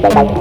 Bye-bye.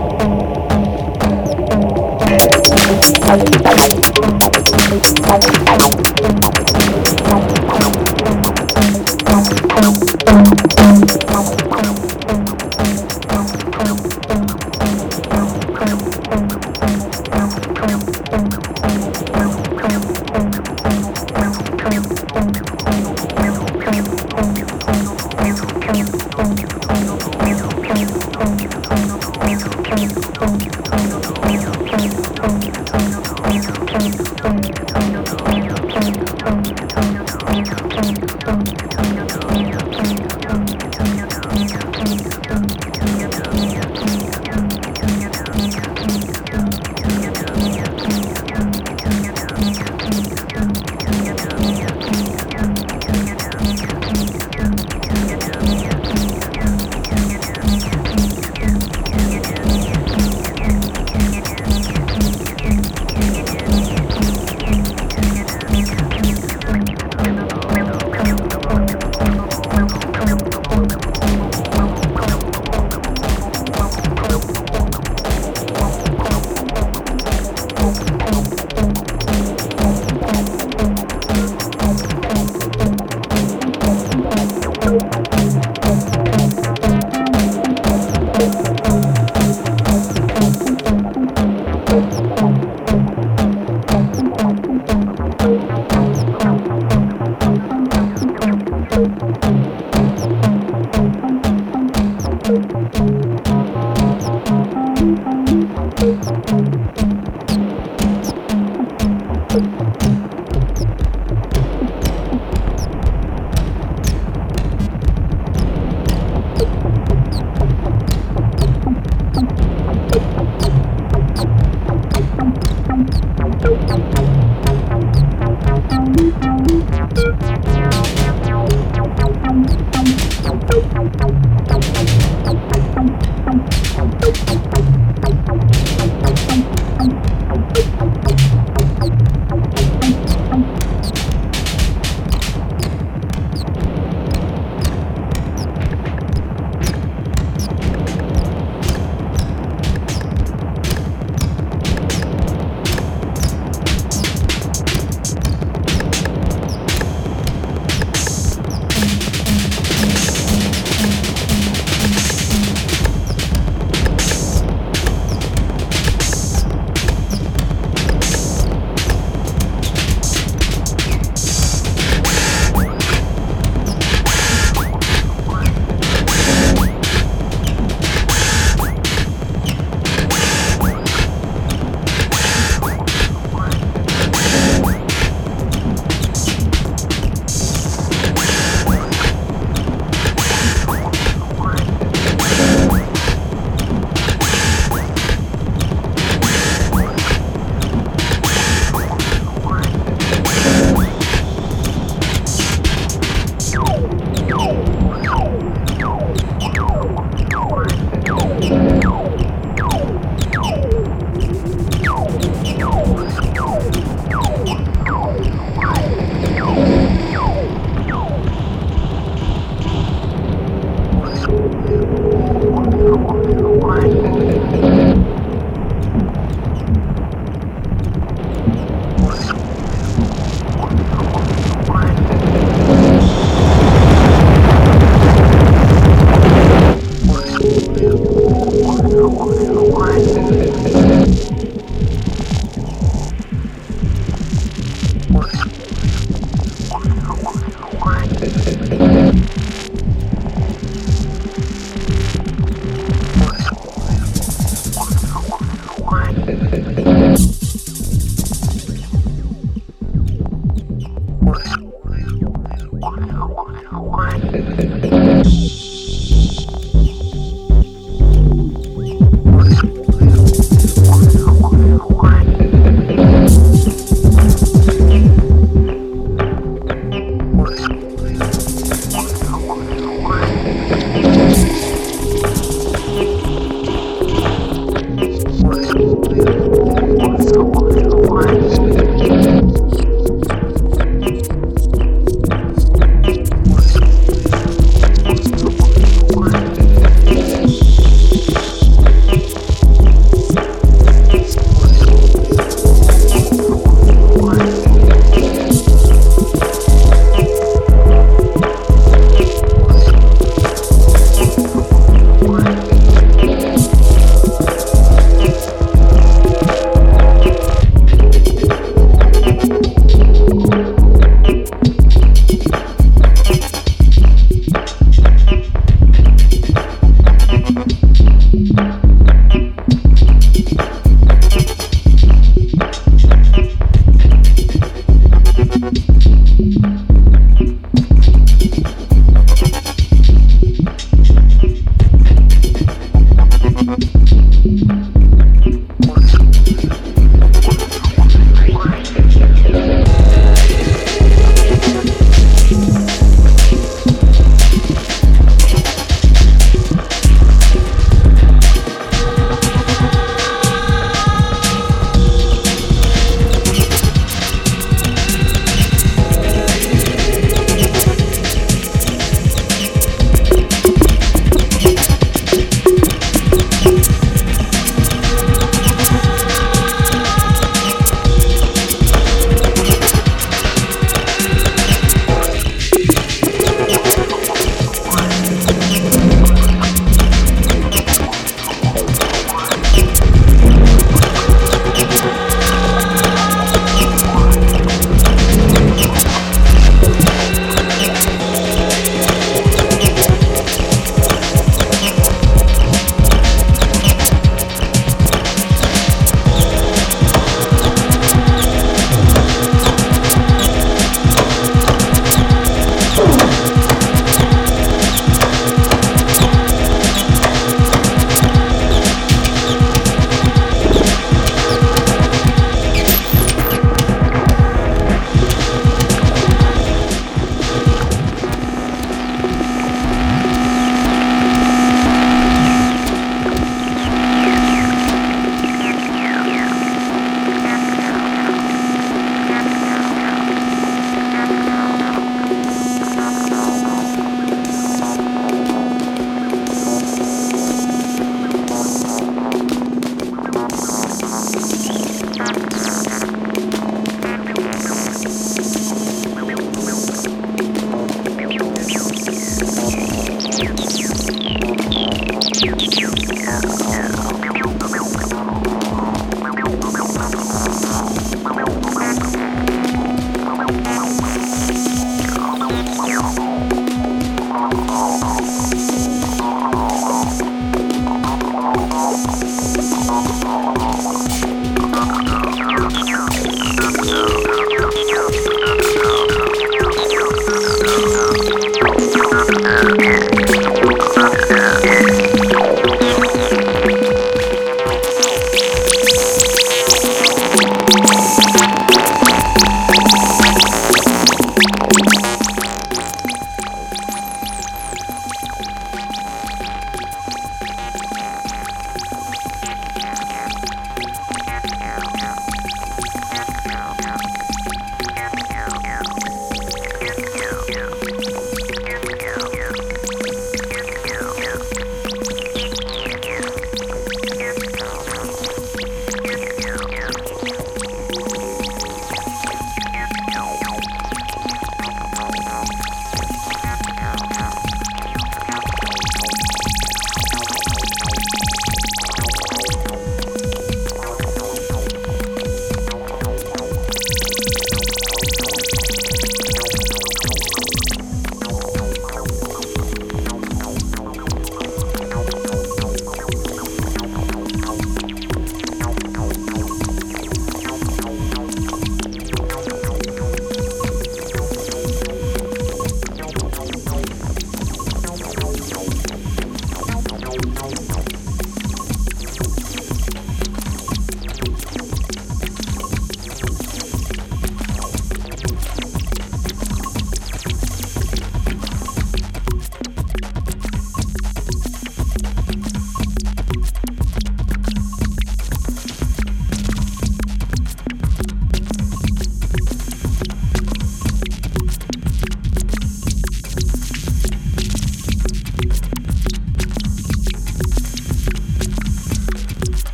Thank